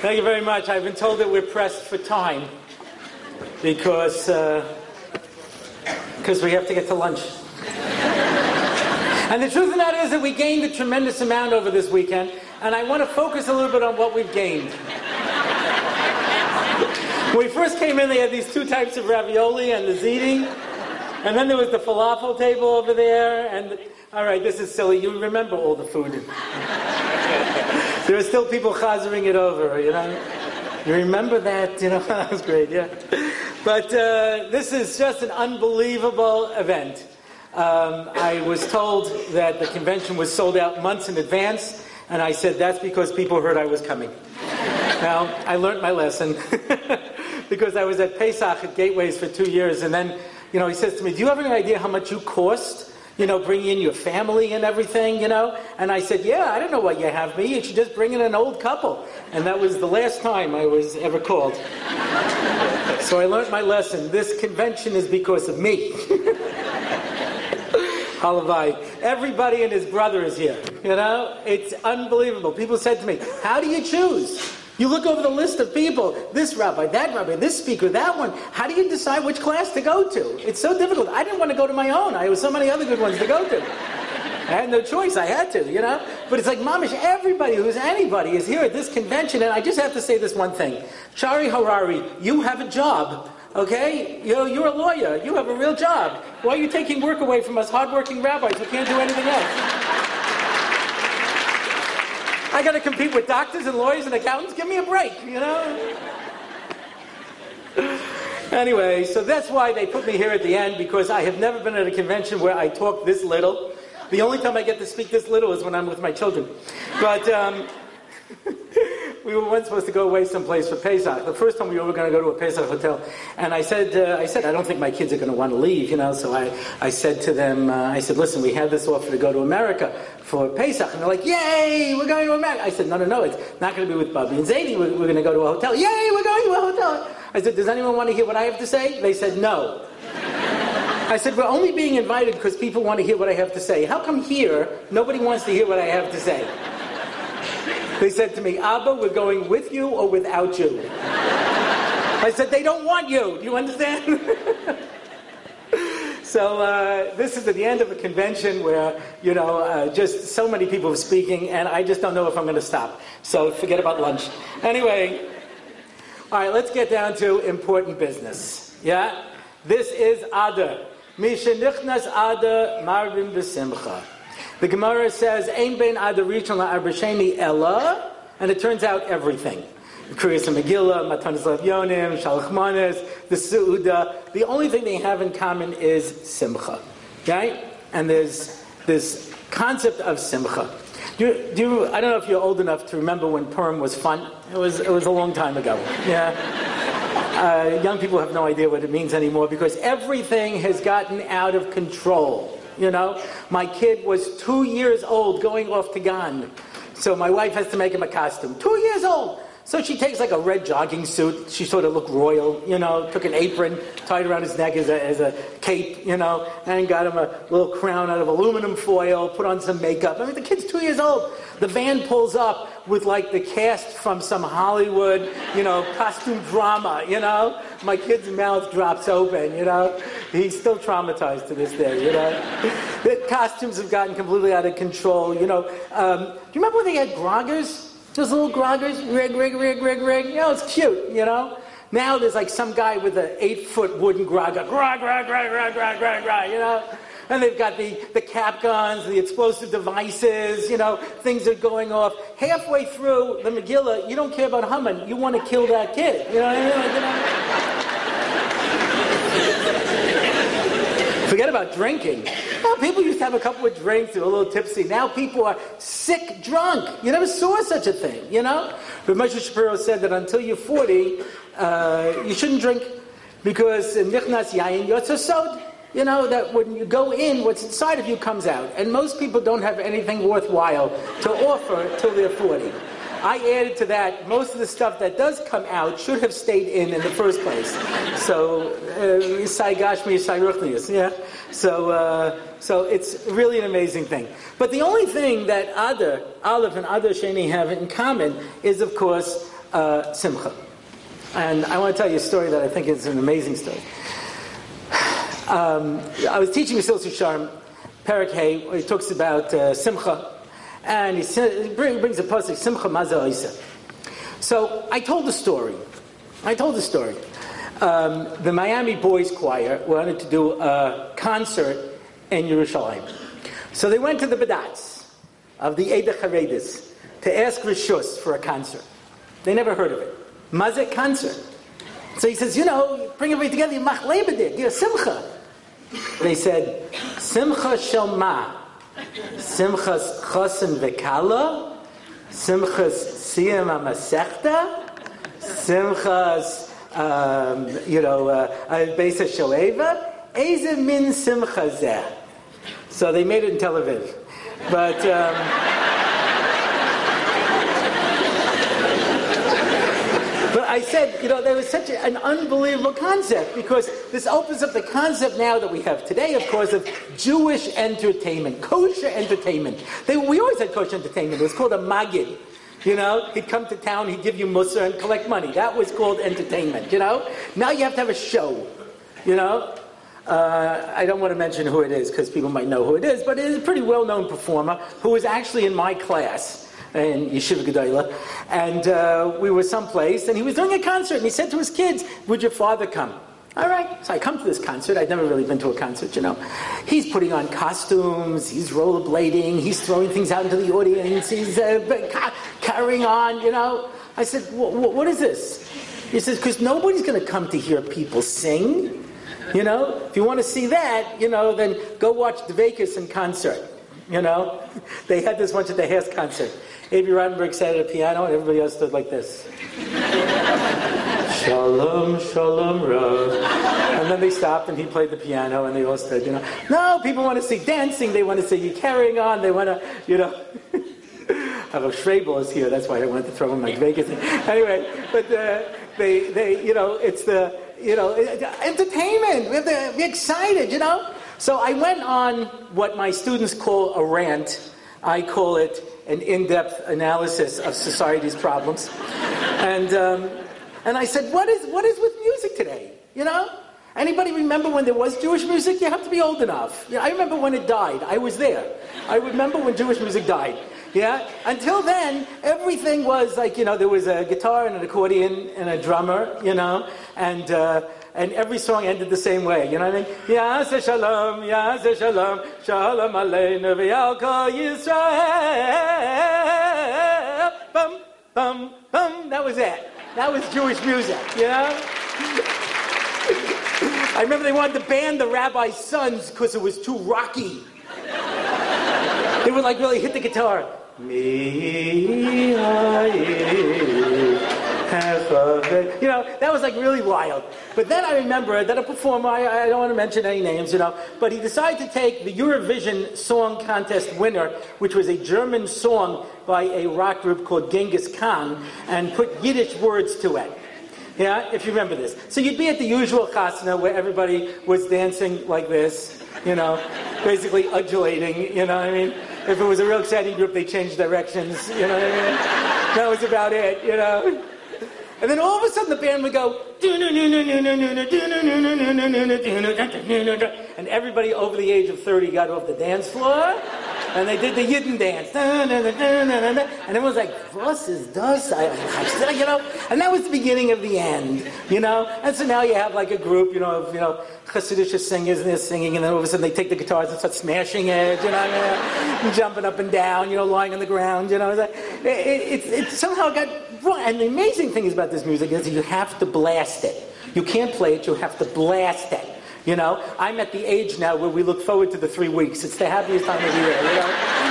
Thank you very much. I've been told that we're pressed for time because uh, because we have to get to lunch. and the truth of that is that we gained a tremendous amount over this weekend, and I want to focus a little bit on what we've gained. when we first came in, they had these two types of ravioli and the ziti, and then there was the falafel table over there, and all right, this is silly. You remember all the food. There are still people chazering it over, you know. You remember that? You know, that was great, yeah. But uh, this is just an unbelievable event. Um, I was told that the convention was sold out months in advance, and I said that's because people heard I was coming. now, I learned my lesson because I was at Pesach at Gateways for two years, and then, you know, he says to me, Do you have any idea how much you cost? You know, bring in your family and everything, you know? And I said, yeah, I don't know why you have me. You should just bring in an old couple. And that was the last time I was ever called. so I learned my lesson. This convention is because of me. Halavai. Everybody and his brother is here. You know? It's unbelievable. People said to me, how do you choose? You look over the list of people, this rabbi, that rabbi, this speaker, that one. How do you decide which class to go to? It's so difficult. I didn't want to go to my own. I have so many other good ones to go to. I had no choice. I had to, you know? But it's like, mamish, everybody who's anybody is here at this convention. And I just have to say this one thing. Shari Harari, you have a job. Okay? You know, you're a lawyer. You have a real job. Why are you taking work away from us hardworking rabbis who can't do anything else? I got to compete with doctors and lawyers and accountants. Give me a break, you know? anyway, so that's why they put me here at the end because I have never been at a convention where I talk this little. The only time I get to speak this little is when I'm with my children. But um, we were once supposed to go away someplace for Pesach. The first time we were going to go to a Pesach hotel, and I said, uh, I said, I don't think my kids are going to want to leave, you know. So I, I said to them, uh, I said, listen, we had this offer to go to America for Pesach, and they're like, yay, we're going to America. I said, no, no, no, it's not going to be with Bubby and Zadie. We're, we're going to go to a hotel. Yay, we're going to a hotel. I said, does anyone want to hear what I have to say? They said, no. I said, we're only being invited because people want to hear what I have to say. How come here nobody wants to hear what I have to say? They said to me, Abba, we're going with you or without you. I said, they don't want you. Do you understand? so uh, this is at the end of a convention where, you know, uh, just so many people are speaking, and I just don't know if I'm going to stop. So forget about lunch. Anyway, all right, let's get down to important business. Yeah? This is Adar. Misha nichnas Adar marvin b'simcha. The Gemara says, Ein ben adarishon la'arbasheni ella, and it turns out everything. Kriyas and Megillah, Matanis Yonim, Shalachmanis, the Su'uda. The only thing they have in common is Simcha. Okay? And there's this concept of Simcha. Do you, do I don't know if you're old enough to remember when Purim was fun. It was, it was a long time ago. Yeah. Uh, young people have no idea what it means anymore because everything has gotten out of control. You know, my kid was two years old going off to Gan. So my wife has to make him a costume. Two years old. So she takes like a red jogging suit. She sort of looked royal, you know, took an apron, tied around his neck as a, as a cape, you know, and got him a little crown out of aluminum foil, put on some makeup. I mean, the kid's two years old. The van pulls up with like the cast from some Hollywood, you know, costume drama, you know. My kid's mouth drops open, you know. He's still traumatized to this day, you know. the costumes have gotten completely out of control, you know. Um, do you remember when they had groggers? Those little groggers, rig, rig, rig, rig, rig. You know, it's cute, you know. Now there's like some guy with an eight foot wooden grogger, grog, grog, grog, grog, grog, grog, grog, you know. And they've got the, the cap guns, the explosive devices, you know, things are going off. Halfway through the Megillah, you don't care about Haman, you want to kill that kid. You know what I mean? Like, you know? Forget about drinking. Now, people used to have a couple of drinks, a little tipsy. Now people are sick drunk. You never saw such a thing, you know? But Moshe Shapiro said that until you're 40, uh, you shouldn't drink because nichnas yayin yotzasod. You know, that when you go in, what's inside of you comes out. And most people don't have anything worthwhile to offer till they're 40. I added to that, most of the stuff that does come out should have stayed in in the first place. So, uh, yeah. So, uh, so it's really an amazing thing. But the only thing that Adar, Aleph, and Adar Sheni have in common is, of course, uh, Simcha. And I want to tell you a story that I think is an amazing story. Um, I was teaching Mesilas Yesharim, Perak Hay, where he talks about uh, Simcha, and he, he brings a pasuk, Simcha Maza Isa. So I told the story. I told the story. Um, the Miami Boys Choir wanted to do a concert in Yerushalayim. So they went to the Badats of the Eda Charedis to ask Rishus for a concert. They never heard of it. Mazet concert. So he says, you know, bring everybody together, you mach lebedik, you simcha. They said, Simcha shel ma. Simchas chosen vekala. Simchas siyam amasechta. Simchas, um, you know, uh, Beisa Shaleva. Eze min simcha zeh. So they made it in Tel Aviv. But... Um, I said, you know, there was such an unbelievable concept because this opens up the concept now that we have today, of course, of Jewish entertainment, kosher entertainment. They, we always had kosher entertainment. It was called a magid. You know, he'd come to town, he'd give you mussar and collect money. That was called entertainment, you know? Now you have to have a show, you know? Uh, I don't want to mention who it is because people might know who it is, but it is a pretty well known performer who was actually in my class in Yeshiva Gedolah, and uh, we were someplace, and he was doing a concert, and he said to his kids, "Would your father come?" All right, so I come to this concert. I'd never really been to a concert, you know. He's putting on costumes, he's rollerblading, he's throwing things out into the audience, he's uh, carrying on, you know. I said, "What is this?" He says, "Because nobody's going to come to hear people sing." You know, if you want to see that, you know, then go watch the Vegas in concert. You know, they had this once at the HASC concert. Abie Rotenberg sat at a piano and everybody else stood like this. shalom, shalom, Rav. And then they stopped and he played the piano and they all stood, you know. No, people want to see dancing, they want to see you carrying on, they want to, you know. Rav Schrebel is here, that's why I wanted to throw in my Vegas. Anyway, but uh, they, they, you know, it's the, you know, entertainment. We have to be excited, you know. So I went on what my students call a rant. I call it an in-depth analysis of society's problems. And, um, and I said, what is, what is with music today? You know? Anybody remember when there was Jewish music? You have to be old enough. Yeah, I remember when it died. I was there. I remember when Jewish music died. Yeah? Until then, everything was like, you know, there was a guitar and an accordion and a drummer, you know, and, uh, and every song ended the same way. You know what I mean? Yaseh shalom, yaseh shalom, shalom aleinu v'yalko Yisrael. Bum, bum, bum. That was it. That was Jewish music, you know? I remember they wanted to ban the rabbi's sons because it was too rocky. They would like really hit the guitar. You know, that was like really wild. But then I remember that a performer, I, I, don't want to mention any names, you know, but he decided to take the Eurovision Song Contest winner, which was a German song by a rock group called Genghis Khan, and put Yiddish words to it. Yeah, if you remember this. So you'd be at the usual chasna where everybody was dancing like this, you know, basically undulating, you know what I mean? If it was a real exciting group, they changed directions, you know what I mean? That was about it, you know? And then all of a sudden the band would go, and everybody over the age of 30 got off the dance floor. And they did the Yidden dance. And it was like, was is das? You know? And that was the beginning of the end, you know? And so now you have like a group, you know, of, you know, Hasidic singers and they're singing, and then all of a sudden they take the guitars and start smashing it, you know, mean? jumping up and down, you know, lying on the ground, you know. It, it, it, it somehow got wrong. And the amazing thing is about this music is you have to blast it. You can't play it, you have to blast it. You know, I'm at the age now where we look forward to the three weeks. It's the happiest time of the year, you know?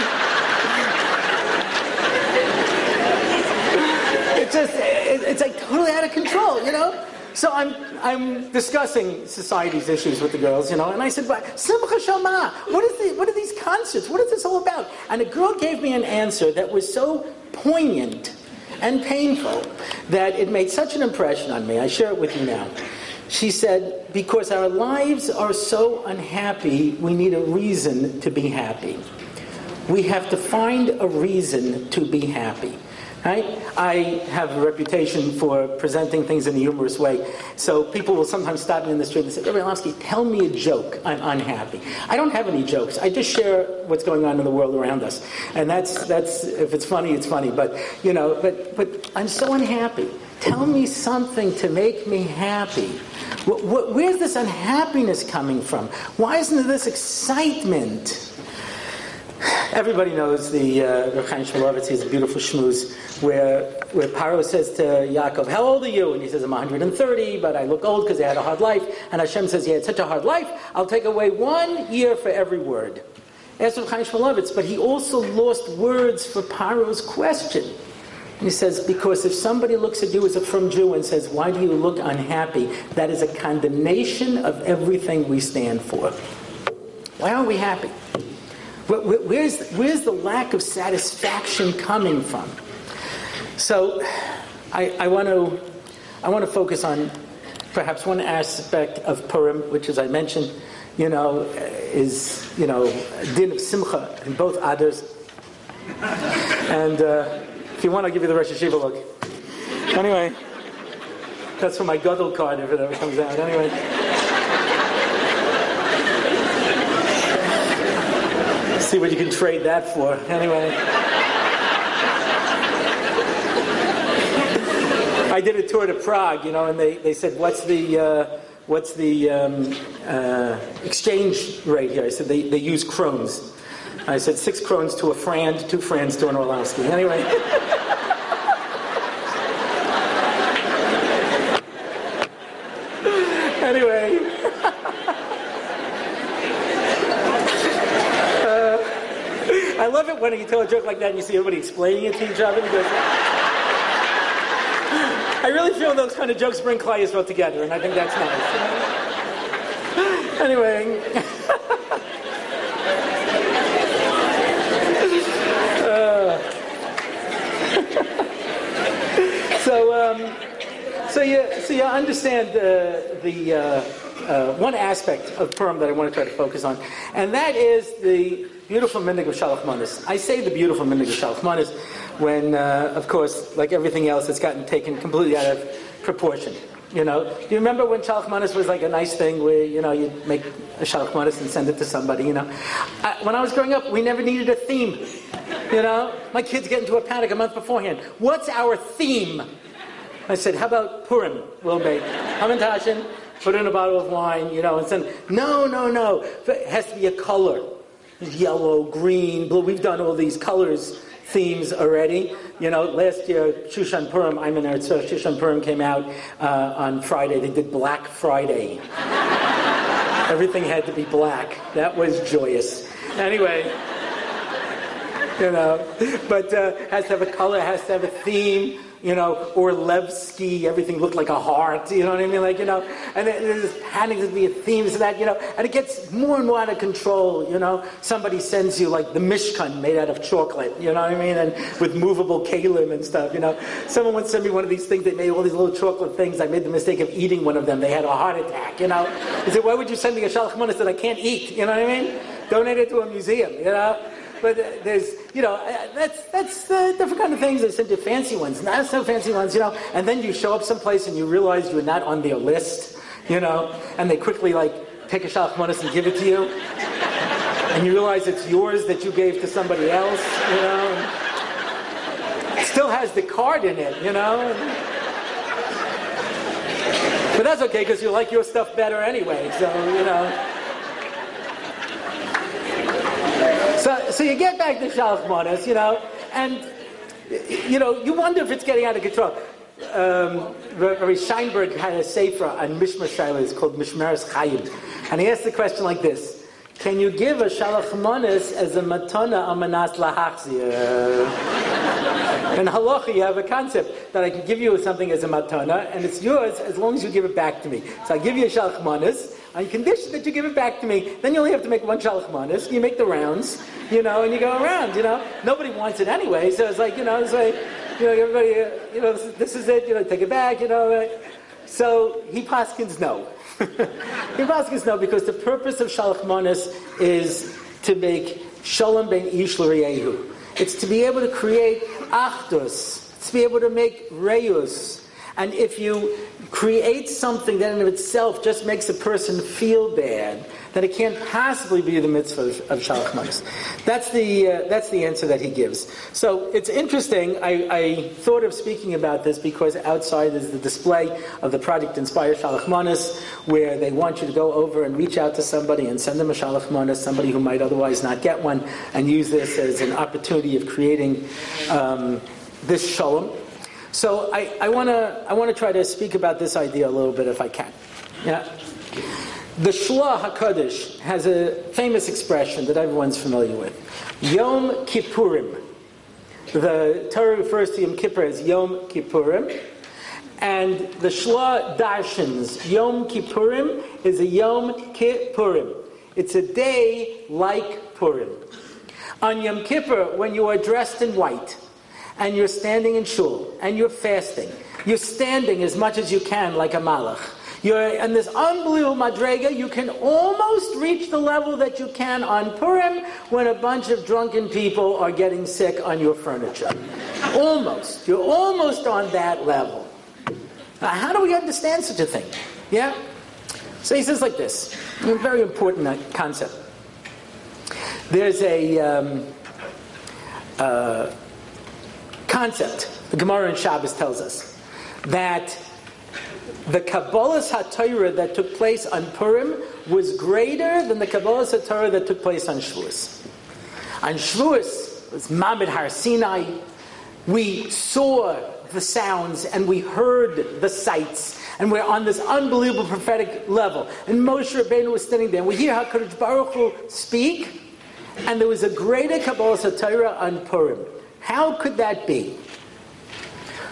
it's just, it's like totally out of control, you know? So I'm, I'm discussing society's issues with the girls, you know, and I said, Simcha Shama, what, is the, what are these concerts? What is this all about? And a girl gave me an answer that was so poignant and painful that it made such an impression on me. I share it with you now. She said, Because our lives are so unhappy, we need a reason to be happy. We have to find a reason to be happy. Right? I have a reputation for presenting things in a humorous way. So people will sometimes stop me in the street and say, Rabbi Orlofsky, tell me a joke. I'm unhappy. I don't have any jokes. I just share what's going on in the world around us. And that's, that's if it's funny, it's funny. But, you know, but, but I'm so unhappy. Tell me something to make me happy. Where's this unhappiness coming from? Why isn't there this excitement? Everybody knows the uh, Reb Chaim Shmulevitz, a beautiful shmooze, where, where Paro says to Yaakov, How old are you? And he says, I'm 130, but I look old because I had a hard life. And Hashem says, You had such a hard life, I'll take away one year for every word. Asked Reb Chaim Shmulevitz, but he also lost words for Paro's question. And he says, Because if somebody looks at you as a frum Jew and says, Why do you look unhappy? That is a condemnation of everything we stand for. Why aren't we happy? Where's, where's the lack of satisfaction coming from? So I, I, want to, I want to focus on perhaps one aspect of Purim, which, as I mentioned, you know, is, you know, din of simcha in both others. And uh, if you want, I'll give you the Rosh Yeshiva look. Anyway, that's for my Gadol card if it ever comes out. Anyway. See what you can trade that for. Anyway. I did a tour to Prague, you know, and they, they said, what's the, uh, what's the um, uh, exchange rate here? I said, they, they use krones. I said, six krones to a friend, two friends to an Orlofsky. Anyway. anyway. When you tell a joke like that and you see everybody explaining it to each other. Because I really feel those kind of jokes bring Yisrael together, and I think that's nice. anyway. uh, so, um, so you, so you understand uh, the uh, uh, one aspect of Purim that I want to try to focus on, and that is the beautiful minhag of Shalach Manis. I say the beautiful minhag of Shalach Manis when, uh, of course, like everything else, it's gotten taken completely out of proportion. You know, do you remember when Shalach Manis was like a nice thing where, you know, you'd make a Shalach Manis and send it to somebody, you know? I, when I was growing up, we never needed a theme. You know, my kids get into a panic a month beforehand. What's our theme? I said, how about Purim? We'll make Hamantashen, put in a bottle of wine, you know, and send. No, no, no. It has to be a color yellow, green, blue. We've done all these colors themes already. You know, last year, Shushan Purim, I'm in there, so Shushan Purim came out uh, on Friday. They did Black Friday. Everything had to be black. That was joyous. Anyway, you know, but uh, has to have a color, has to have a theme you know, Orlofsky, everything looked like a heart, you know what I mean? Like, you know, and there's this panic to be a theme to that, you know, and it gets more and more out of control, you know. Somebody sends you like the Mishkan made out of chocolate, you know what I mean? And with movable kalim and stuff, you know. Someone once sent me one of these things, they made all these little chocolate things. I made the mistake of eating one of them. They had a heart attack, you know. He said, why would you send me a shalach manas that I can't eat, you know what I mean? Donate it to a museum, you know but there's, you know, uh, that's that's uh, different kind of things. Send you fancy ones, not so fancy ones, you know. And then you show up someplace and you realize you're not on their list, you know. And they quickly like take a shalach manas and give it to you, and you realize it's yours that you gave to somebody else, you know. It still has the card in it, you know. But that's okay because you like your stuff better anyway, so you know. So, so you get back to Shalach Manas, you know, and you know, you wonder if it's getting out of control. Um, Rabbi Scheinberg had a sefer on Mishmar Shaila, it's called Mishmeres Chayim, and he asked the question like this: Can you give a Shalach Manas as a matana amanas lahachzir? In halacha, you have a concept that I can give you something as a matana, and it's yours as long as you give it back to me. So I give you a Shalach Manas on condition that you give it back to me. Then you only have to make one shalach manas. You make the rounds, you know, and you go around. You know, nobody wants it anyway. So it's like you know, it's like you know, everybody, uh, you know, this, is it. You know, take it back. You know. Uh, so he paskins no. he paskins no because the purpose of shalach manas is to make shalom ben ish It's to be able to create achdus to be able to make reyus. And if you create something that in of itself just makes a person feel bad, then it can't possibly be the mitzvah of, Shalach Manas. That's the, uh, that's the answer that he gives. So it's interesting. I, I, thought of speaking about this because outside is the display of the project Inspire Shalach Manas, where they want you to go over and reach out to somebody and send them a Shalach Manas, somebody who might otherwise not get one, and use this as an opportunity of creating um, this shalom. So I, I want to I wanna try to speak about this idea a little bit if I can. Yeah. The Shlah HaKadosh has a famous expression that everyone's familiar with. Yom Kippurim. The Torah refers to Yom Kippur as Yom Kippurim. And the Shlah darshans, Yom Kippurim is a Yom Kippurim. It's a day like Purim. On Yom Kippur, when you are dressed in white, and you're standing in shul, and you're fasting, you're standing as much as you can like a malach you're in this unbelievable madrega. You can almost reach the level that you can on Purim when a bunch of drunken people are getting sick on your furniture. almost. You're almost on that level. Now, how do we understand such a thing? Yeah? So he says like this a very important uh, concept. There's a um, uh, concept, the Gemara in Shabbos tells us, that the Kabbalas HaTorah that took place on Purim was greater than the Kabbalas HaTorah that took place on Shavuos. On Shavuos, was Mamid Har Sinai. We saw the sounds and we heard the sights and we're on this unbelievable prophetic level. And Moshe Rabbeinu was standing there. We hear HaKadosh Baruch Hu speak, and there was a greater Kabbalas HaTorah on Purim. How could that be?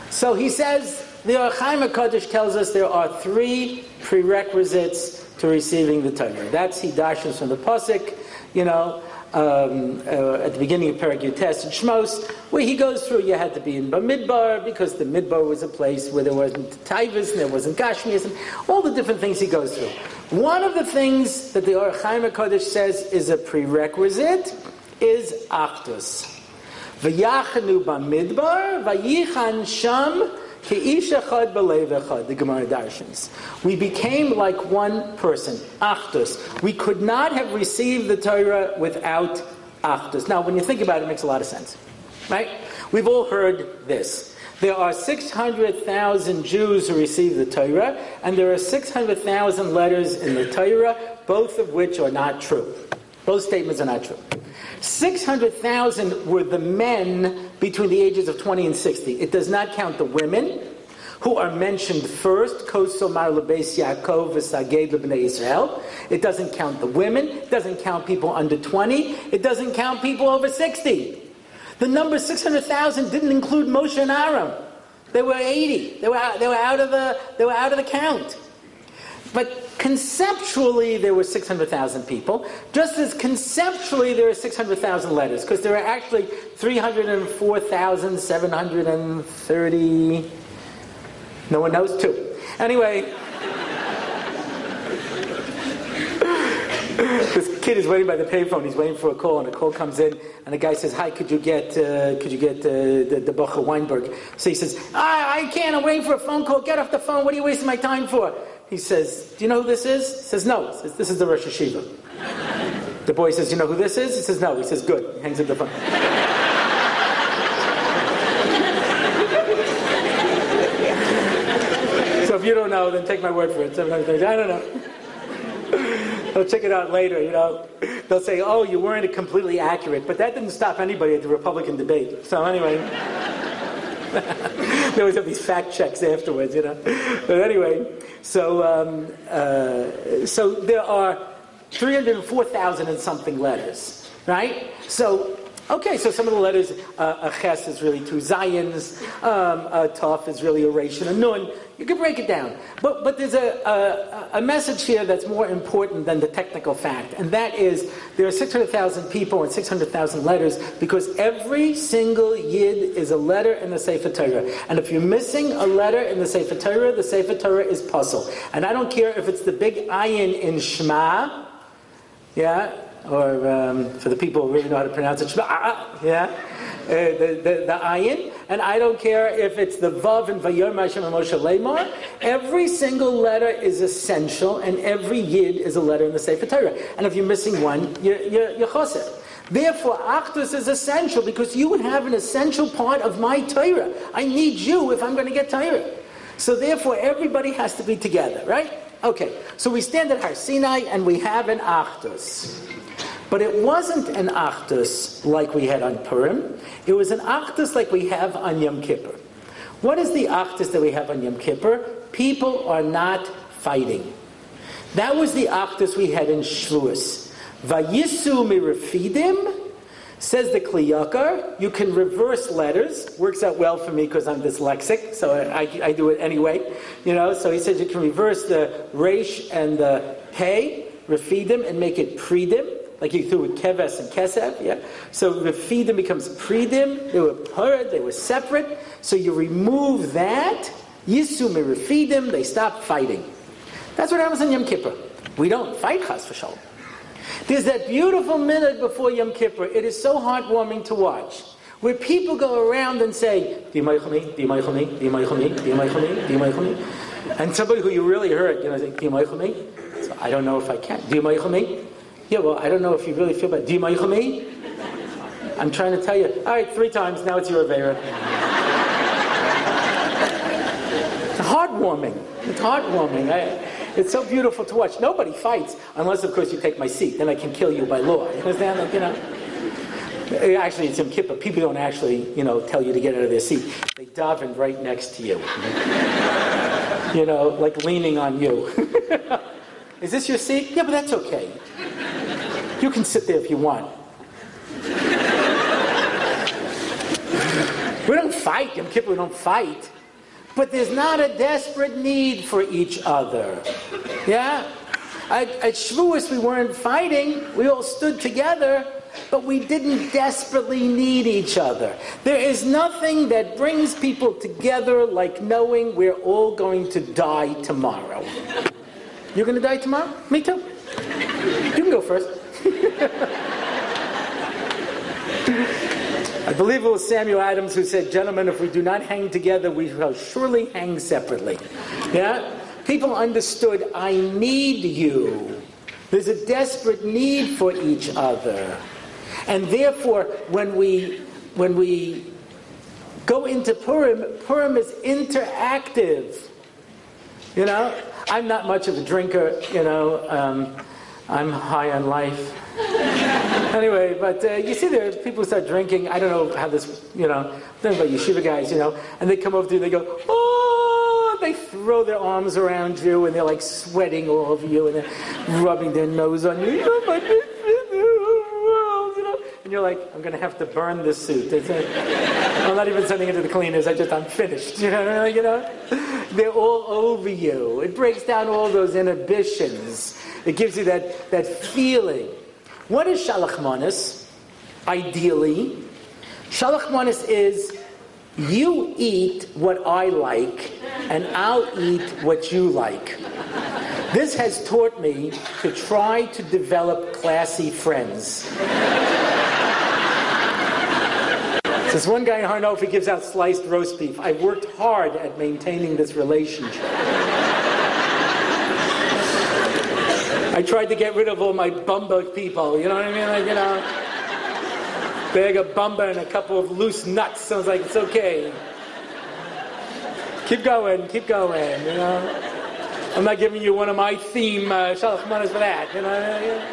So he says, the Ohr HaChaim HaKadosh tells us there are three prerequisites to receiving the Torah. That's he dashes from the Pasuk, you know, um, uh, at the beginning of Perek Yutes and Shmos, where he goes through, you had to be in Bamidbar, because the Midbar was a place where there wasn't Taivas and there wasn't Gashmias, and all the different things he goes through. One of the things that the Ohr HaChaim HaKadosh says is a prerequisite is Achdus. Bamidbar, v'yichan sham, the Gemara Darshans. We became like one person, Achdus. We could not have received the Torah without Achdus. Now, when you think about it, it makes a lot of sense. Right? We've all heard this. There are 600,000 Jews who receive the Torah, and there are 600,000 letters in the Torah, both of which are not true. Both statements are not true. 600,000 were the men between the ages of 20 and 60. It does not count the women who are mentioned first, Kosomar Lebeis Yaakov V'Saged Lebnei Israel. It doesn't count the women. It doesn't count people under 20. It doesn't count people over 60. The number 600,000 didn't include Moshe and Aaron. They were 80. They were, they were, out, of the, they were out of the count. But conceptually there were 600,000 people, just as conceptually there are 600,000 letters, because there are actually 304,730. No one knows two. Anyway, this kid is waiting by the payphone. He's waiting for a call, and a call comes in, and the guy says, "Hi, could you get uh, could you get uh, the, the Weinberg?" So he says, "I, I can't. I'm waiting for a phone call. Get off the phone. What are you wasting my time for?" He says, Do you know who this is? He says, No. He says, This is the Rosh Yeshiva. the boy says, you know who this is? He says, No. He says, Good. He hangs up the phone. so if you don't know, then take my word for it. I don't know. They'll check it out later, you know. They'll say, oh, you weren't completely accurate. But that didn't stop anybody at the Republican debate. So anyway. they always have these fact checks afterwards, you know. But anyway, so, um, uh, so there are 304,000 and something letters, right? So, okay, so some of the letters, uh, a ches is really two zayins, um, a taf is really a resh and a nun. You can break it down. But, but there's a, a, a, message here that's more important than the technical fact, and that is there are 600,000 people and 600,000 letters because every single yid is a letter in the Sefer Torah. And if you're missing a letter in the Sefer Torah, the Sefer Torah is pasul. And I don't care if it's the big ayin in Shema, yeah, or um, for the people who really know how to pronounce it, yeah, uh, the, the, the ayin, And I don't care if it's the Vav and Vayom Hashem and Moshe Lemar. Every single letter is essential, and every Yid is a letter in the Sefer Torah. And if you're missing one, you're, you're, you're. Therefore, Achdus is essential because you would have an essential part of my Torah. I need you if I'm going to get Torah. So therefore, everybody has to be together, right? Okay, so we stand at Har Sinai and we have an Achdus. But it wasn't an Achdus like we had on Purim. It was an Achdus like we have on Yom Kippur. What is the Achdus that we have on Yom Kippur? People are not fighting. That was the Achdus we had in Shavuos. Vayisu mirafidim, says the Kli Yakar, you can reverse letters. Works out well for me because I'm dyslexic, so I, I, do it anyway. You know, so he says you can reverse the resh and the pay, refidim, and make it predim, like you threw with keves and kesev, yeah? So refidim becomes predim, they were purred, they were separate, so you remove that, yisu mirafidim, they stop fighting. That's what happens in Yom Kippur. We don't fight chas v'shalom. There's that beautiful minute before Yom Kippur. It is so heartwarming to watch. Where people go around and say, And somebody who you really hurt, you know, say, you so I don't know if I can. You Yeah, well, I don't know if you really feel bad. Do you I'm trying to tell you. All right, three times. Now it's your Avera. it's heartwarming. It's heartwarming. I, it's so beautiful to watch. Nobody fights unless, of course, you take my seat. Then I can kill you by law. You understand? Like, you know. Eh, actually, it's Yom Kippur. People don't actually, you know, tell you to get out of their seat. They daven right next to you. you know, like leaning on you. Is this your seat? Yeah, but that's okay. You can sit there if you want. we don't fight. Yom Kippur, we don't fight. But there's not a desperate need for each other. Yeah? At, at Shavuos, we weren't fighting. We all stood together, but we didn't desperately need each other. There is nothing that brings people together like knowing we're all going to die tomorrow. You're going to die tomorrow? Me too. You can go first. I believe it was Samuel Adams who said, Gentlemen, if we do not hang together, we shall surely hang separately. Yeah? People understood, I need you. There's a desperate need for each other. And therefore, when we, when we go into Purim, Purim is interactive. You know, I'm not much of a drinker, you know, um, I'm high on life. anyway, but uh, you see, there people start drinking. I don't know how this, you know, think about yeshiva guys, you know, and they come over to you, they go, oh, they throw their arms around you, and they're like sweating all over you, and they're rubbing their nose on you. And you're like, I'm going to have to burn this suit. I'm not even sending it to the cleaners. I just, I'm finished. You know, you know? They're all over you. It breaks down all those inhibitions. It gives you that, that feeling. What is shalachmanis? Ideally, shalachmanis is you eat what I like, and I'll eat what you like. This has taught me to try to develop classy friends. This one guy in Har Nof gives out sliced roast beef. I worked hard at maintaining this relationship. I tried to get rid of all my bumba people, you know what I mean? Like, you know, bag of bumba and a couple of loose nuts. So I was like, it's okay. Keep going, keep going, you know. I'm not giving you one of my theme uh, shalach manas for that, you know.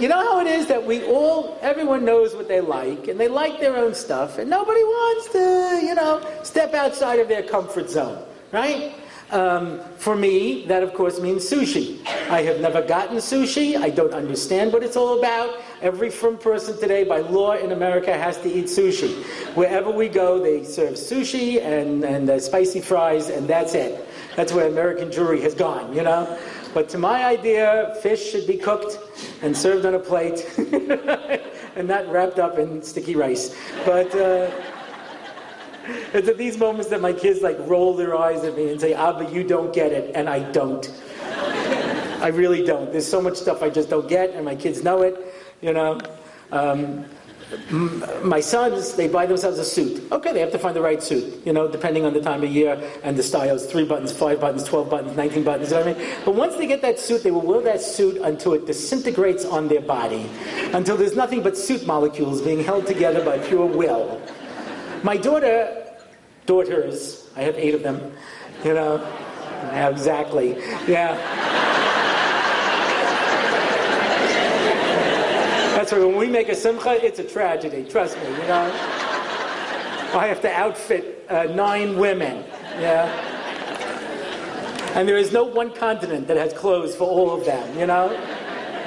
You know how it is that we all, everyone knows what they like, and they like their own stuff, and nobody wants to, you know, step outside of their comfort zone, right? Um, for me, that of course means sushi. I have never gotten sushi. I don't understand what it's all about. Every frum person today, by law in America, has to eat sushi. Wherever we go, they serve sushi and, and uh, spicy fries, and that's it. That's where American Jewry has gone, you know? But to my idea, fish should be cooked and served on a plate and not wrapped up in sticky rice. But. Uh, it's at these moments that my kids like roll their eyes at me and say, Abba, you don't get it, and I don't. I really don't. There's so much stuff I just don't get, and my kids know it, you know. Um, my sons, they buy themselves a suit. Okay, they have to find the right suit, you know, depending on the time of year and the styles three buttons, five buttons, 12 buttons, 19 buttons, you know what I mean? But once they get that suit, they will wear that suit until it disintegrates on their body, until there's nothing but suit molecules being held together by pure will. My daughter, daughters, I have eight of them, you know, exactly, yeah. That's why when we make a simcha, it's a tragedy. Trust me, you know. I have to outfit uh, nine women. Yeah. And there is no one continent that has clothes for all of them, you know?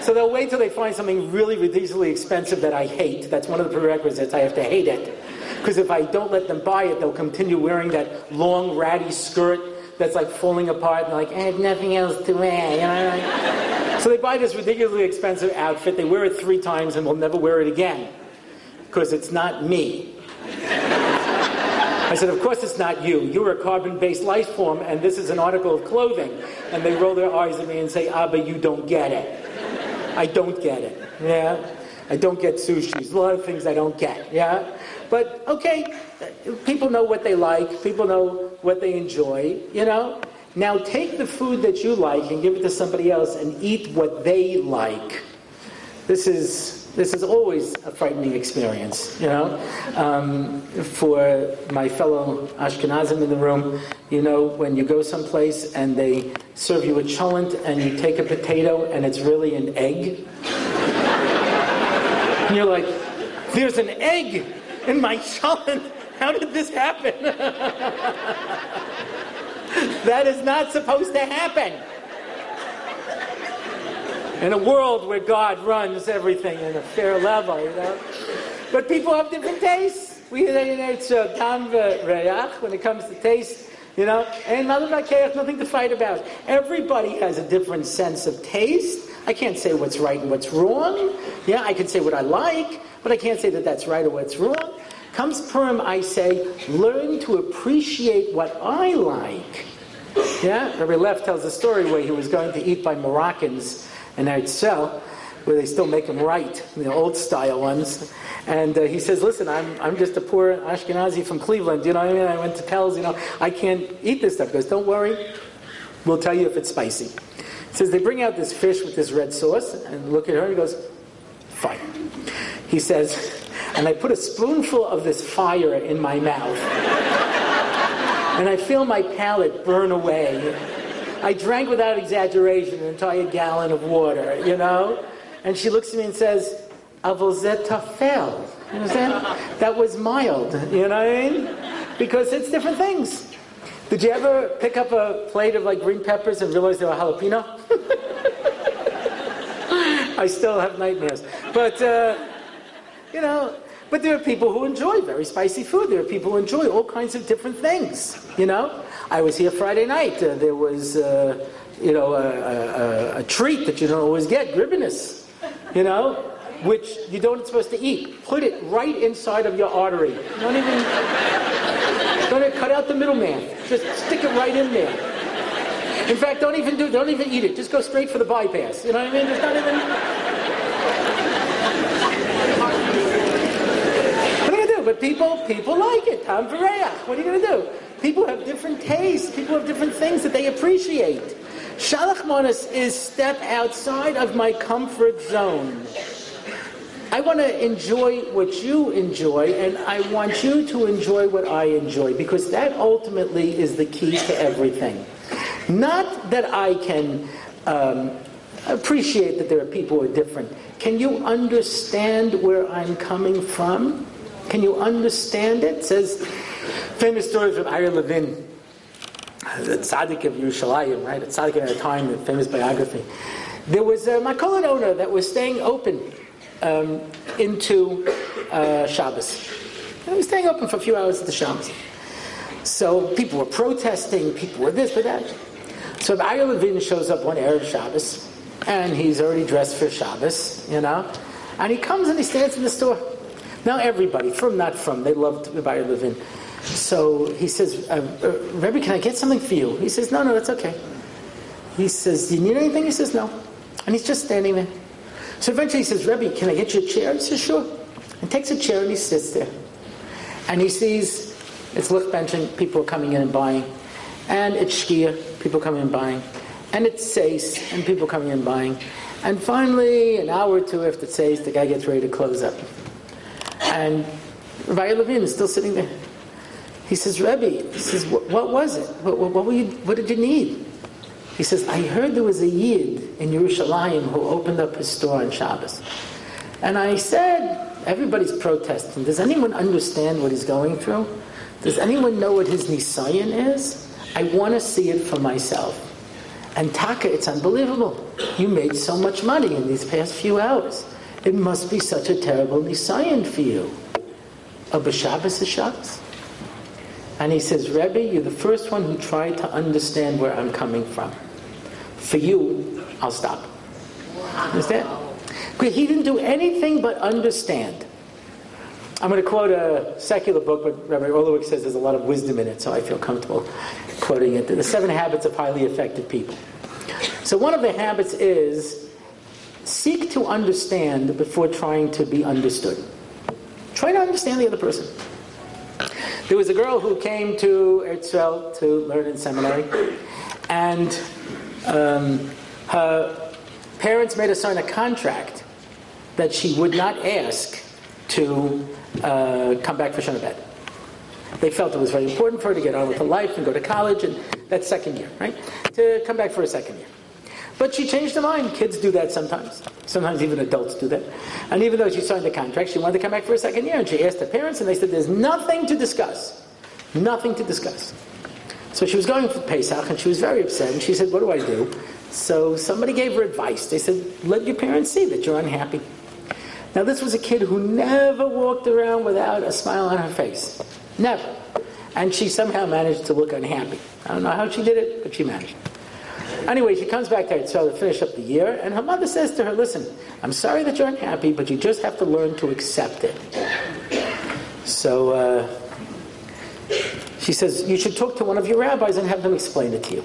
So they'll wait till they find something really ridiculously expensive that I hate. That's one of the prerequisites. I have to hate it. Because if I don't let them buy it, they'll continue wearing that long, ratty skirt that's like falling apart and like, I have nothing else to wear. You know? so they buy this ridiculously expensive outfit, they wear it three times and will never wear it again. Because it's not me. I said, Of course it's not you. You're a carbon based life form, and this is an article of clothing. And they roll their eyes at me and say, Abba, you don't get it. I don't get it. Yeah? I don't get sushi. There's a lot of things I don't get. Yeah? But okay, people know what they like, people know what they enjoy, you know? Now take the food that you like and give it to somebody else and eat what they like. This is this is always a frightening experience, you know. Um, for my fellow Ashkenazim in the room, you know, when you go someplace and they serve you a cholent and you take a potato and it's really an egg, and you're like, "There's an egg in my cholent. How did this happen? that is not supposed to happen. In a world where God runs everything in a fair level, you know. But people have different tastes. We it's uh, when it comes to taste, you know. And nothing to fight about. Everybody has a different sense of taste. I can't say what's right and what's wrong. Yeah, I can say what I like, but I can't say that that's right or what's wrong. Comes Purim, I say, learn to appreciate what I like. Yeah, Rabbi Leff tells a story where he was going to eat by Moroccans in Eretzel, where they still make them right, the old style ones. And uh, he says, listen, I'm, I'm just a poor Ashkenazi from Cleveland, you know what I mean? I went to Telz, you know, I can't eat this stuff. He goes, don't worry, we'll tell you if it's spicy. He says, they bring out this fish with this red sauce, and look at her, and he goes, fine. He says, and I put a spoonful of this fire in my mouth. and I feel my palate burn away. I drank without exaggeration an entire gallon of water, you know? And she looks at me and says, Avozet tafel. You understand? That was mild, you know what I mean? Because it's different things. Did you ever pick up a plate of like green peppers and realize they were jalapeno? I still have nightmares. But, uh, you know, but there are people who enjoy very spicy food. There are people who enjoy all kinds of different things. You know, I was here Friday night. Uh, there was, uh, you know, a, a, a, treat that you don't always get, gribbinus. You know, which you don't supposed to eat. Put it right inside of your artery. Don't even, don't cut out the middleman. Just stick it right in there. In fact, don't even do, don't even eat it. Just go straight for the bypass. You know what I mean? There's not even. But people people like it. Tom Tam What are you going to do? People have different tastes. People have different things that they appreciate. Shalach Manas is step outside of my comfort zone. I want to enjoy what you enjoy, and I want you to enjoy what I enjoy, because that ultimately is the key to everything. Not that I can um, appreciate that there are people who are different. Can you understand where I'm coming from? Can you understand it? it says, famous story from Ari Levin, the tzaddik of Yerushalayim, right? A tzaddik at a time, a famous biography. There was a makolet owner that was staying open um, into uh, Shabbos. He was staying open for a few hours at the Shabbos. So people were protesting, people were this, but that. So Ari Levin shows up one Erev Shabbos, and he's already dressed for Shabbos, you know, and he comes and he stands in the store. Now everybody, frum not frum, they loved Rabbi Levin. So he says, uh, uh, Rebbe, can I get something for you? He says, no, no, that's okay. He says, do you need anything? He says, no. And he's just standing there. So eventually he says, Rebbe, can I get you a chair? He says, sure. and takes a chair and he sits there. And he sees it's benching, people are coming in and buying. And it's Shkia, people coming in and buying. And it's Seis, and people coming in and buying. And finally, an hour or two after Seis, the guy gets ready to close up. And Rabbi Levine is still sitting there. He says, Rebbe, he says, what, was it? What, what, what, you, what did you need? He says, I heard there was a Yid in Yerushalayim who opened up his store on Shabbos. And I said, everybody's protesting. Does anyone understand what he's going through? Does anyone know what his Nisayan is? I want to see it for myself. And Taka, it's unbelievable. You made so much money in these past few hours. It must be such a terrible Nisayan for you. A B'Shabbos is Shabbos. And he says, Rebbe, you're the first one who tried to understand where I'm coming from. For you, I'll stop. Understand? Because he didn't do anything but understand. I'm going to quote a secular book, but Rabbi Orlowek says there's a lot of wisdom in it, so I feel comfortable quoting it. The Seven Habits of Highly Effective People. So one of the habits is seek to understand before trying to be understood. Try to understand the other person. There was a girl who came to Erzfeld to learn in seminary, and um, her parents made her sign a contract that she would not ask to uh, come back for Shana They felt it was very important for her to get on with her life and go to college, and that second year, right? To come back for a second year. But she changed her mind. Kids do that sometimes. Sometimes even adults do that. And even though she signed the contract, she wanted to come back for a second year. And she asked her parents, and they said, There's nothing to discuss. Nothing to discuss. So she was going for Pesach, and she was very upset. And she said, What do I do? So somebody gave her advice. They said, Let your parents see that you're unhappy. Now, this was a kid who never walked around without a smile on her face. Never. And she somehow managed to look unhappy. I don't know how she did it, but she managed. Anyway, she comes back to Etzel to finish up the year, and her mother says to her, Listen, I'm sorry that you're unhappy, but you just have to learn to accept it. So uh, she says, You should talk to one of your rabbis and have them explain it to you.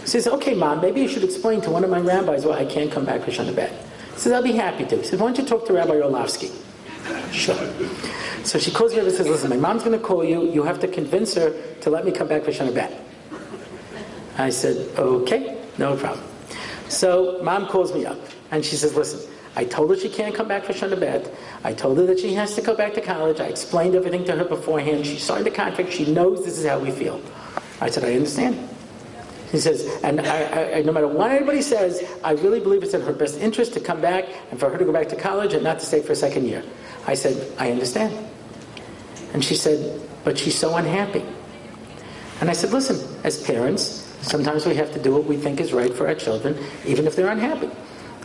She says, Okay, mom, maybe you should explain to one of my rabbis why I can't come back for Shana Bet. He says, I'll be happy to. He says, Why don't you talk to Rabbi Orlofsky? Sure. So she calls me up and says, Listen, my mom's going to call you. You have to convince her to let me come back for Shana Bet. I said, Okay, no problem. So mom calls me up and she says, Listen, I told her she can't come back for Shana. I told her that she has to go back to college. I explained everything to her beforehand. She signed the contract. She knows this is how we feel. I said, I understand. He says, and I, I, no matter what anybody says, I really believe it's in her best interest to come back and for her to go back to college and not to stay for a second year. I said, I understand. And she said, but she's so unhappy. And I said, listen, as parents, sometimes we have to do what we think is right for our children, even if they're unhappy.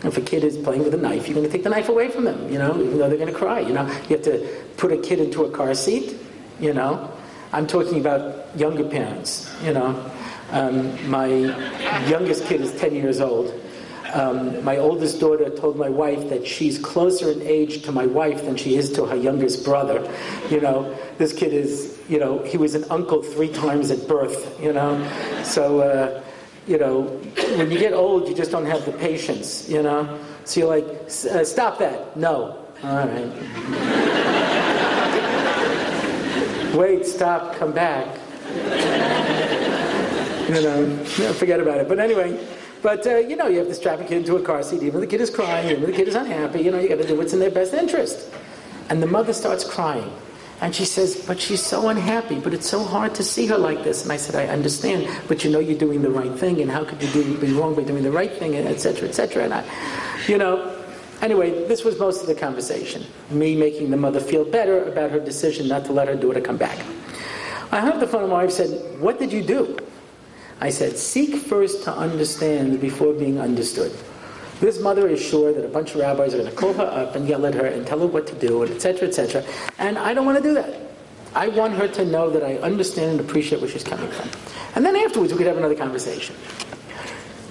If a kid is playing with a knife, you're going to take the knife away from them, you know, even though they're going to cry. You know, you have to put a kid into a car seat, you know. I'm talking about younger parents, you know. Um, my youngest kid is 10 years old. Um, my oldest daughter told my wife that she's closer in age to my wife than she is to her youngest brother. You know, this kid is, you know, he was an uncle three times at birth, you know. So, uh, you know, when you get old, you just don't have the patience, you know. So you're like, uh, stop that. No. All right. Wait, stop, come back you know, forget about it. But anyway, but uh, you know, you have to strap a kid into a car seat. Even the kid is crying, even the kid is unhappy. You know, you got to do what's in their best interest. And the mother starts crying. And she says, But she's so unhappy, but it's so hard to see her like this. And I said, I understand, but you know you're doing the right thing, and how could you do, be wrong by doing the right thing, and et cetera, et cetera. And I, you know, anyway, this was most of the conversation. Me making the mother feel better about her decision not to let her daughter come back. I hung up the phone and my wife said, What did you do? I said, seek first to understand before being understood. This mother is sure that a bunch of rabbis are going to call her up and yell at her and tell her what to do, and etc., etc. And I don't want to do that. I want her to know that I understand and appreciate where she's coming from. And then afterwards, we could have another conversation.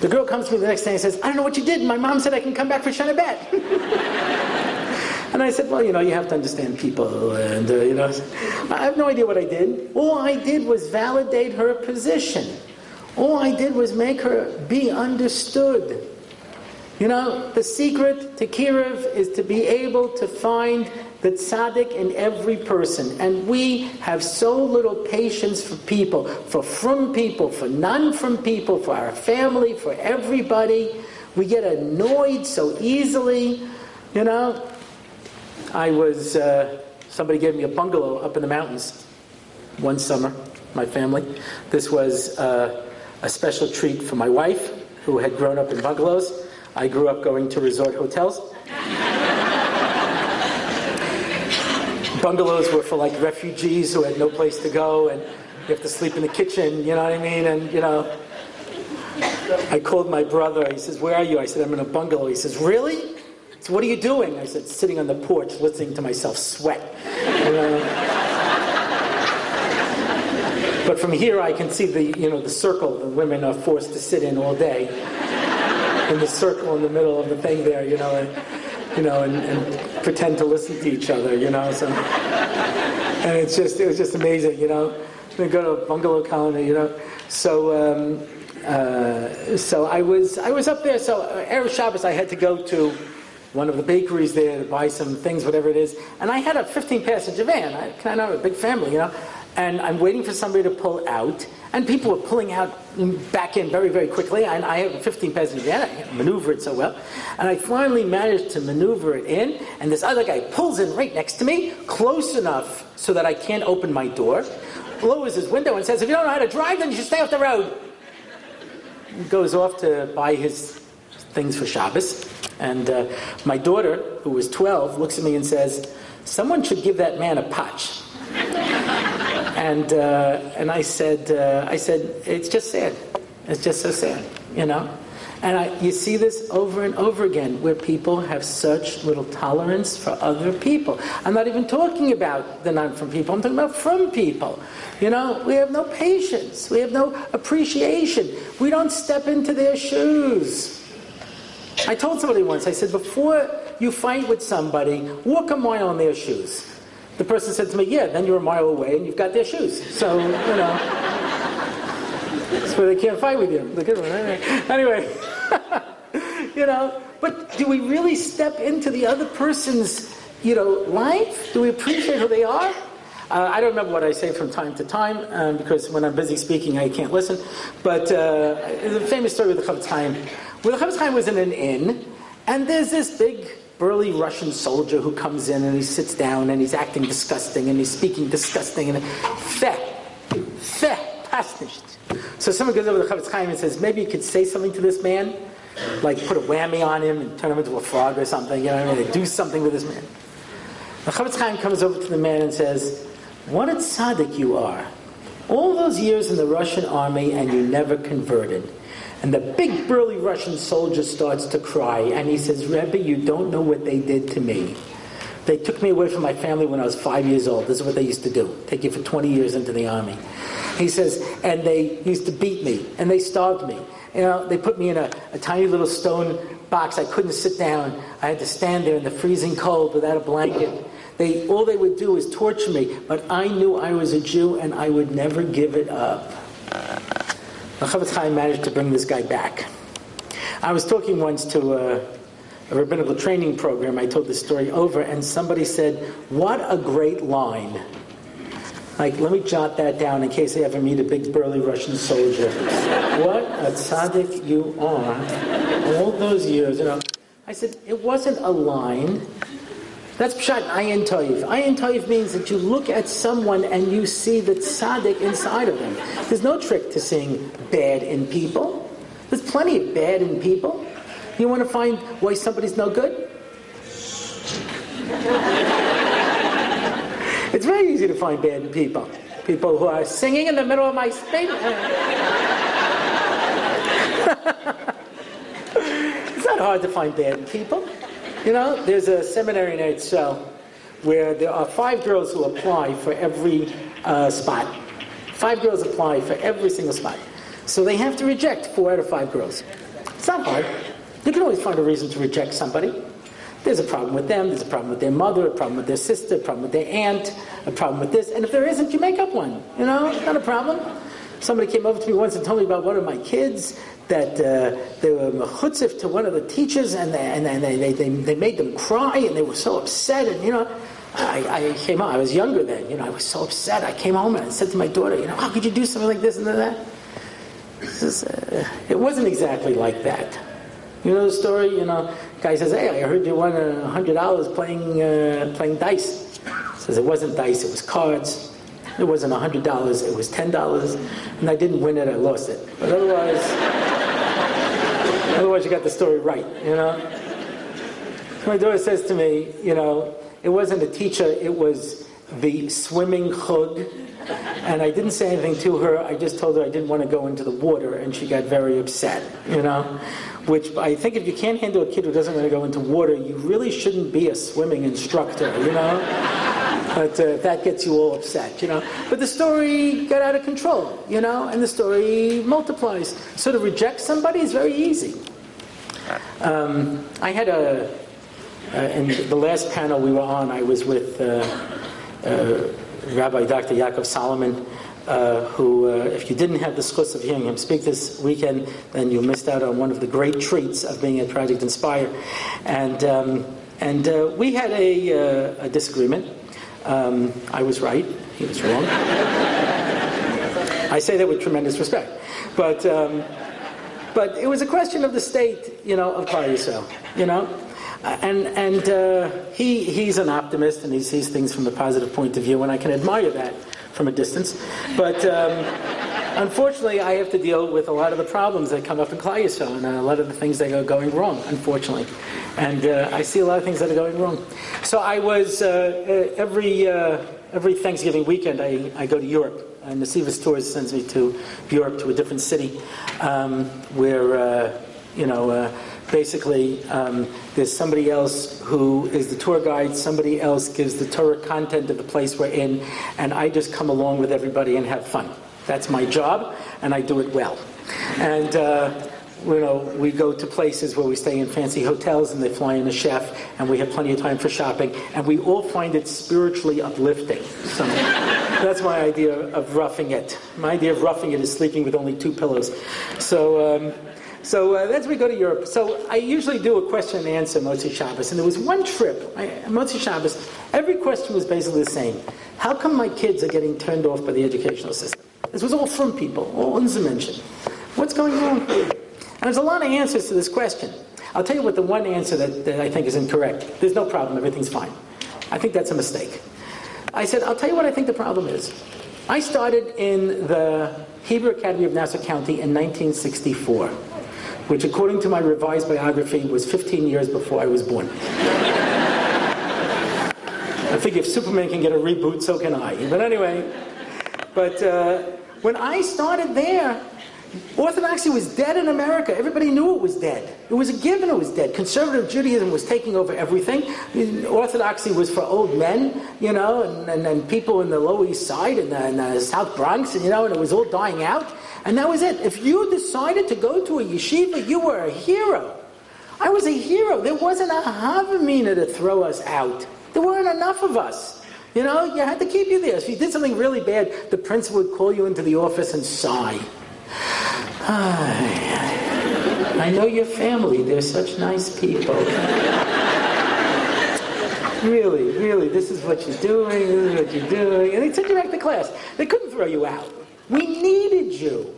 The girl comes to me the next day and says, I don't know what you did. My mom said I can come back for Shana and I said, well, you know, you have to understand people. And, uh, you know, I have no idea what I did. All I did was validate her position. All I did was make her be understood. You know, the secret to Kiruv is to be able to find the tzaddik in every person. And we have so little patience for people, for frum people, for non frum people, for our family, for everybody. We get annoyed so easily, you know. I was, uh, somebody gave me a bungalow up in the mountains one summer, my family. This was uh, a special treat for my wife, who had grown up in bungalows. I grew up going to resort hotels. Bungalows were for like refugees who had no place to go, and you have to sleep in the kitchen, you know what I mean? And, you know, I called my brother. He says, Where are you? I said, I'm in a bungalow. He says, Really? So what are you doing? I said, Sitting on the porch listening to myself sweat. You know? But from here, I can see the, you know, the circle the women are forced to sit in all day. In the circle in the middle of the thing there, you know, and, you know, and, and pretend to listen to each other, you know. So, and it's just, it was just amazing, you know. We go to a bungalow colony, you know. So, um, uh, so I was, I was up there. So Erev Shabbos, I had to go to one of the bakeries there to buy some things, whatever it is. And I had a 15 passenger van. I kind of have a big family, you know and I'm waiting for somebody to pull out, and people were pulling out back in very, very quickly. And I have a 15 passenger jet, I can't maneuver it so well. And I finally managed to maneuver it in, and this other guy pulls in right next to me, close enough so that I can't open my door, lowers his window and says, If you don't know how to drive, then you should stay off the road. Goes off to buy his things for Shabbos. And uh, my daughter, who was 12, looks at me and says, Someone should give that man a patch. And, uh, and I, said, uh, I said, it's just sad. It's just so sad, you know? And I, you see this over and over again where people have such little tolerance for other people. I'm not even talking about the non frum people, I'm talking about frum people. You know, we have no patience, we have no appreciation, we don't step into their shoes. I told somebody once, I said, before you fight with somebody, walk a mile in their shoes. The person said to me, Yeah, then you're a mile away and you've got their shoes. So, you know. so they can't fight with you. The good one. Anyway, you know, but do we really step into the other person's, you know, life? Do we appreciate who they are? Uh, I don't remember what I say from time to time um, because when I'm busy speaking, I can't listen. But uh, there's a famous story with the Chofetz Chaim. Where the Chofetz Chaim was in an inn, and there's this big burly Russian soldier who comes in and he sits down and he's acting disgusting and he's speaking disgusting and feh, feh, pasnisht. So someone goes over to the Chofetz Chaim and says, maybe you could say something to this man, like put a whammy on him and turn him into a frog or something, you know what I mean? Do something with this man. The Chofetz Chaim comes over to the man and says, what a tzaddik you are. All those years in the Russian army and you never converted. And the big burly Russian soldier starts to cry and he says, Rebbe, you don't know what they did to me. They took me away from my family when I was five years old. This is what they used to do. Take you for 20 years into the army. He says, and they used to beat me and they starved me. You know, they put me in a, a tiny little stone box. I couldn't sit down. I had to stand there in the freezing cold without a blanket. They, all they would do is torture me, but I knew I was a Jew and I would never give it up. The Chofetz Chaim managed to bring this guy back. I was talking once to a, a rabbinical training program. I told this story over, and somebody said, What a great line. Like, let me jot that down in case I ever meet a big burly Russian soldier. what a tzaddik you are. All those years, you know. I said, it wasn't a line. That's pshat ayin toiv. Ayin toiv means that you look at someone and you see the tzaddik inside of them. There's no trick to seeing bad in people. There's plenty of bad in people. You want to find why somebody's no good? it's very easy to find bad in people. People who are singing in the middle of my speech. it's not hard to find bad in people. You know, there's a seminary in Eretz where there are five girls who apply for every uh, spot. Five girls apply for every single spot. So they have to reject four out of five girls. It's not hard. You can always find a reason to reject somebody. There's a problem with them, there's a problem with their mother, a problem with their sister, a problem with their aunt, a problem with this. And if there isn't, you make up one. You know, not a problem. Somebody came over to me once and told me about one of my kids that uh, they were mechutzif to one of the teachers and, they, and they, they, they, they made them cry and they were so upset and you know I, I, came home. I was younger then. You know, I was so upset. I came home and I said to my daughter, you know, how could you do something like this and then uh, it wasn't exactly like that. You know the story? You know, guy says, hey, I heard you won a hundred dollars playing uh, playing dice. Says it wasn't dice. It was cards. It wasn't a hundred dollars. It was ten dollars, and I didn't win it. I lost it. But otherwise, otherwise you got the story right. You know. My daughter says to me, you know, it wasn't a teacher, it was the swimming chug. And I didn't say anything to her. I just told her I didn't want to go into the water, and she got very upset, you know? Which I think if you can't handle a kid who doesn't want to go into water, you really shouldn't be a swimming instructor, you know? But uh, that gets you all upset, you know? But the story got out of control, you know? And the story multiplies. So to reject somebody is very easy. Um, I had a uh, in the last panel we were on, I was with uh, uh, Rabbi Dr. Yaakov Salomon, uh, who, uh, if you didn't have the schus of hearing him speak this weekend, then you missed out on one of the great treats of being at Project Inspire. And, um, and we had a, a disagreement. Um, I was right, he was wrong. I say that with tremendous respect. But, um, but it was a question of the state, you know, of Klal Yisrael, you know? and and uh, he he's an optimist and he sees things from a positive point of view, and I can admire that from a distance. But um, unfortunately, I have to deal with a lot of the problems that come up in Klal Yisrael and a lot of the things that are going wrong, unfortunately. And uh, I see a lot of things that are going wrong. So I was uh, every uh, every Thanksgiving weekend I, I go to Europe. And the Sivas Tours sends me to Europe to a different city um, where uh, you know uh, basically um, there's somebody else who is the tour guide, somebody else gives the Torah content of the place we're in, and I just come along with everybody and have fun. That's my job, and I do it well. And uh, you know, we go to places where we stay in fancy hotels and they fly in a chef and we have plenty of time for shopping and we all find it spiritually uplifting. So that's my idea of roughing it. My idea of roughing it is sleeping with only two pillows. So, um, so uh, as we go to Europe, so I usually do a question and answer Motzi Shabbos, and there was one trip, I, Motzi Shabbos, every question was basically the same. How come my kids are getting turned off by the educational system? This was all frum people, all undimensioned. What's going on? And there's a lot of answers to this question. I'll tell you what the one answer that, that I think is incorrect. There's no problem, everything's fine. I think that's a mistake. I said, I'll tell you what I think the problem is. I started in the Hebrew Academy of Nassau County in 1964 which according to my revised biography was 15 years before I was born. I think if Superman can get a reboot, so can I. But anyway, but uh, when I started there, Orthodoxy was dead in America. Everybody knew it was dead. It was a given it was dead. Conservative Judaism was taking over everything. Orthodoxy was for old men, you know, and, and, and people in the Lower East Side and the, and the South Bronx, and, you know, and it was all dying out. And that was it. If you decided to go to a yeshiva, you were a hero. I was a hero. There wasn't a Havamina to throw us out. There weren't enough of us. You know, you had to keep you there. If you did something really bad, the principal would call you into the office and sigh. I know your family. They're such nice people. really, really, this is what you're doing, this is what you're doing. And they took you back to class. They couldn't throw you out. We needed you.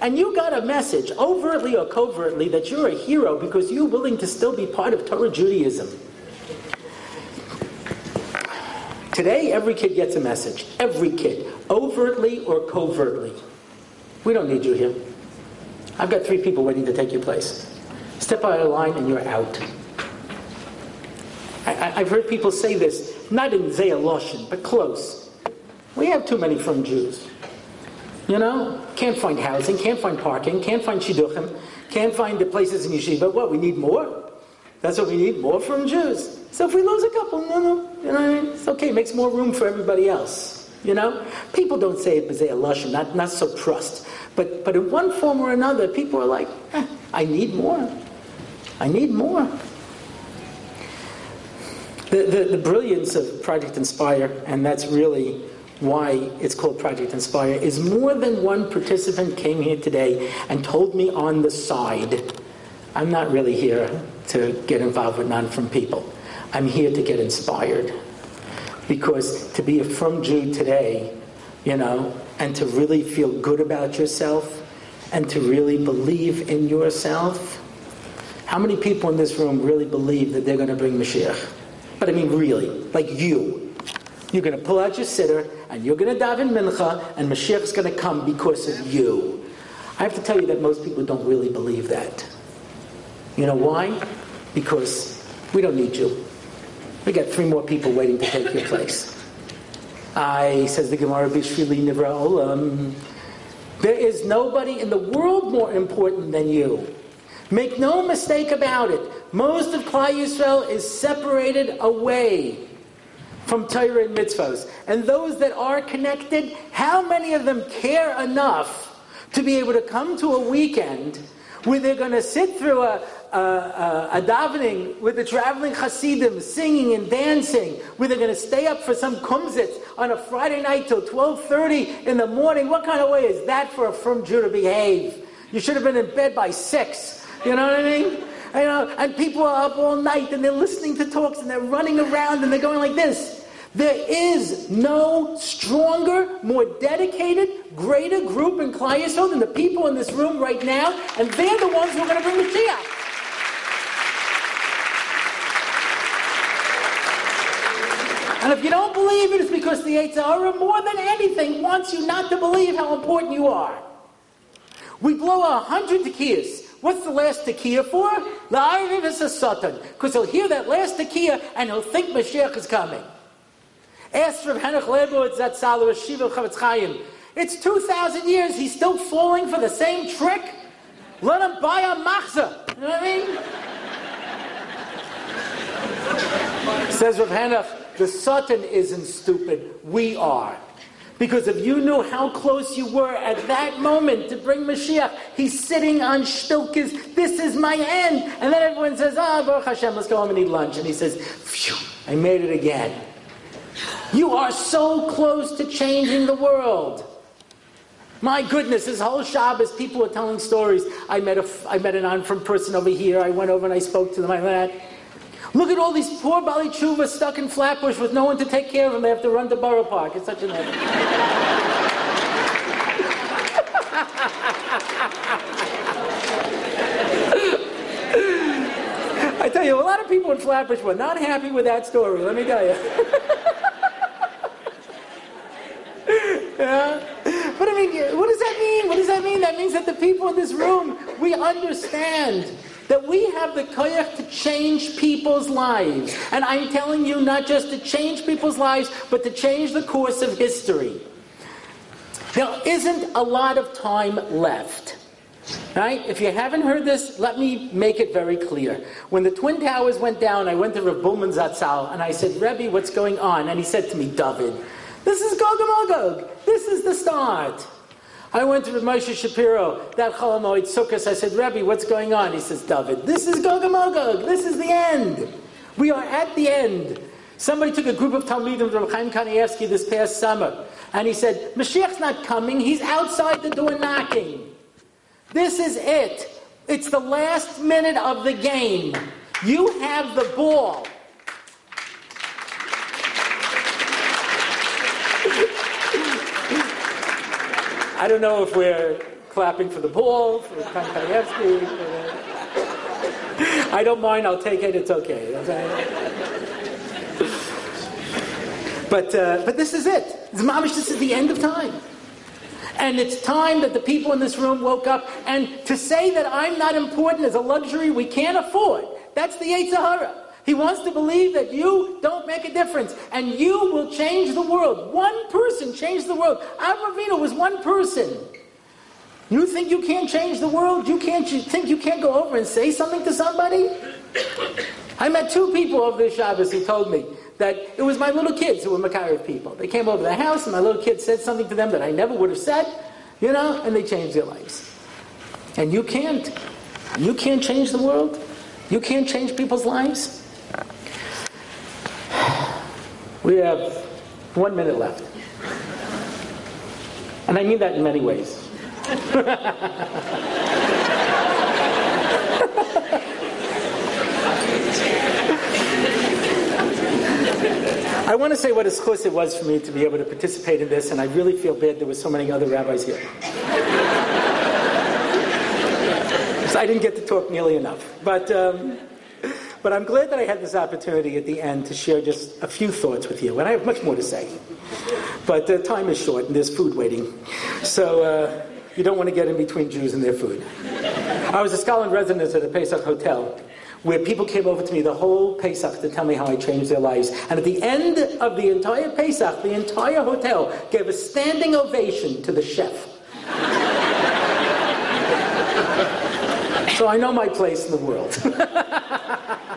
And you got a message, overtly or covertly, that you're a hero because you're willing to still be part of Torah Judaism. Today, every kid gets a message. Every kid. Overtly or covertly. We don't need you here. I've got three people waiting to take your place. Step out of line and you're out. I, have heard people say this, not in Zayaloshin, but close. We have too many frum Jews. You know, can't find housing, can't find parking, can't find shidduchim, can't find the places in yeshiva. What, we need more? That's what we need, more frum Jews. So if we lose a couple, no, no, you know? It's okay, It makes more room for everybody else. You know? People don't say it b'zei lashon, not, not so trust. But, but in one form or another, people are like, eh, I need more. I need more. The, the, the brilliance of Project Inspire, and that's really why it's called Project Inspire is more than one participant came here today and told me on the side, I'm not really here to get involved with non frum people. I'm here to get inspired. Because to be a frum Jew today, you know, and to really feel good about yourself and to really believe in yourself. How many people in this room really believe that they're going to bring Mashiach? But I mean, really, like you. You're going to pull out your siddur and you're going to daven mincha, and Mashiach's going to come because of you. I have to tell you that most people don't really believe that. You know why? Because we don't need you. We got three more people waiting to take your place. I, says the Gemara, Bishvili Nivra Olam. There is nobody in the world more important than you. Make no mistake about it. Most of Klal Yisrael is separated away from Torah and mitzvahs. And those that are connected, how many of them care enough to be able to come to a weekend where they're going to sit through a, a, a, a davening with the traveling Hasidim singing and dancing, where they're going to stay up for some kumzitz on a Friday night till 12.30 in the morning. What kind of way is that for a frum Jew to behave? You should have been in bed by 6. You know what I mean? You know, and people are up all night and they're listening to talks and they're running around and they're going like this. There is no stronger, more dedicated, greater group in Klal Yisrael than the people in this room right now, and they're the ones who are going to bring the Mashiach. And if you don't believe it, it's because the Yetzer Hara, more than anything, wants you not to believe how important you are. We blow a hundred tekiyas. What's the last tekiya for? The is a satan. Because he'll hear that last tekiya and he'll think Mashiach is coming. Ask Rav Henoch Leibowitz Zatzal Shiva Chofetz Chaim. It's 2,000 years, he's still falling for the same trick? Let him buy a machzah. You know what I mean? Says Rav Henoch, the Satan isn't stupid. We are. Because if you knew how close you were at that moment to bring Mashiach, he's sitting on shtilkis, this is my end. And then everyone says, ah, oh, Baruch Hashem, let's go home and eat lunch. And he says, phew, I made it again. You are so close to changing the world. My goodness, this whole Shabbos, people are telling stories. I met, a, I met an on person over here. I went over and I spoke to them like that. Look at all these poor Bali Chuvas stuck in Flatbush with no one to take care of them. They have to run to Borough Park. It's such a nightmare. I tell you, a lot of people in Flatbush were not happy with that story, let me tell you. yeah? But I mean, what does that mean? What does that mean? That means that the people in this room, we understand that we have the koyach to change people's lives. And I'm telling you not just to change people's lives, but to change the course of history. There isn't a lot of time left. Right? If you haven't heard this, let me make it very clear. When the Twin Towers went down, I went to Rav Bulman Zatzal and I said, Rebbe, what's going on? And he said to me, David, this is Gog and Magog. This is the start. I went to Moshe Shapiro, that Chol Hamoed Sukkot. I said, Rebbe, what's going on? He says, David, this is Gog and Magog. This is the end. We are at the end. Somebody took a group of Talmidim from Chaim Kanievsky this past summer, and he said, Mashiach's not coming. He's outside the door knocking. This is it. It's the last minute of the game. You have the ball. I don't know if we're clapping for the ball, for Kanievsky. I don't mind, I'll take it, it's okay. but, uh, but this is it. Mamish, this is the end of time. And it's time that the people in this room woke up. And to say that I'm not important is a luxury we can't afford. That's the Yetzer Hara. He wants to believe that you don't make a difference and you will change the world. One person changed the world. Avram was one person. You think you can't change the world? You can't you think you can't go over and say something to somebody? I met two people over the Shabbos who told me that it was my little kids who were Makariv people. They came over the house and my little kid said something to them that I never would have said, you know, and they changed their lives. And you can't. You can't change the world. You can't change people's lives. We have one minute left. And I mean that in many ways. I want to say what it was for me to be able to participate in this, and I really feel bad there were so many other rabbis here. so I didn't get to talk nearly enough. But, um, but I'm glad that I had this opportunity at the end to share just a few thoughts with you, and I have much more to say. But uh, time is short, and there's food waiting. So uh, you don't want to get in between Jews and their food. I was a scholar in residence at a Pesach hotel where people came over to me the whole Pesach to tell me how I changed their lives. And at the end of the entire Pesach, the entire hotel gave a standing ovation to the chef. so I know my place in the world.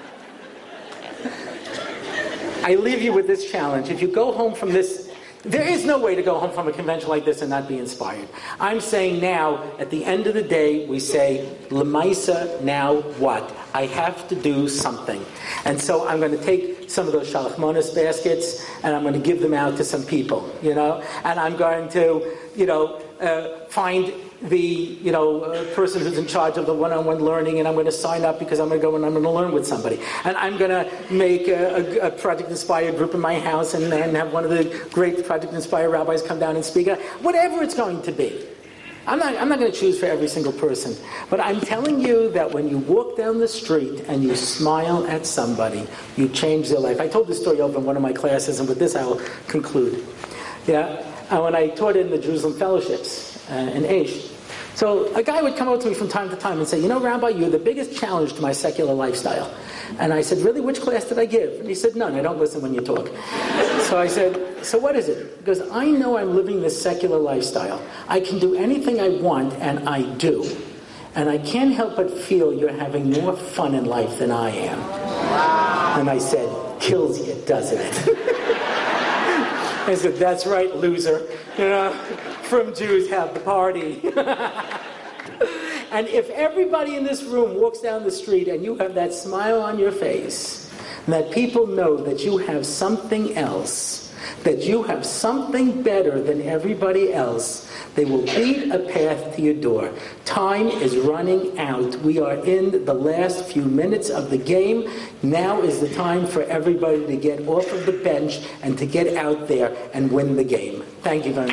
I leave you with this challenge. If you go home from this there is no way to go home from a convention like this and not be inspired. I'm saying now, at the end of the day, we say, Lemaisa, now what? I have to do something. And so I'm going to take some of those shalachmonis baskets and I'm going to give them out to some people, you know? And I'm going to, you know, uh, find the you know uh, person who's in charge of the one-on-one learning, and I'm going to sign up because I'm going to go and I'm going to learn with somebody, and I'm going to make a, a, a Project Inspire group in my house, and, and have one of the great Project Inspire rabbis come down and speak. Whatever it's going to be. I'm not, I'm not going to choose for every single person, but I'm telling you that when you walk down the street and you smile at somebody, you change their life. I told this story over in one of my classes, and with this I will conclude. Yeah, uh, when I taught in the Jerusalem Fellowships uh, in Aish, so a guy would come up to me from time to time and say, You know, Rabbi, you're the biggest challenge to my secular lifestyle. And I said, Really? Which class did I give? And he said, None. I don't listen when you talk. so I said, So what is it? Because I know I'm living this secular lifestyle. I can do anything I want, and I do. And I can't help but feel you're having more fun in life than I am. Wow. And I said, Kills you, doesn't it? I said, That's right, loser. You know? From Jews have the party. and if everybody in this room walks down the street and you have that smile on your face, that people know that you have something else, that you have something better than everybody else, they will beat a path to your door. Time is running out. We are in the last few minutes of the game. Now is the time for everybody to get off of the bench and to get out there and win the game. Thank you very much.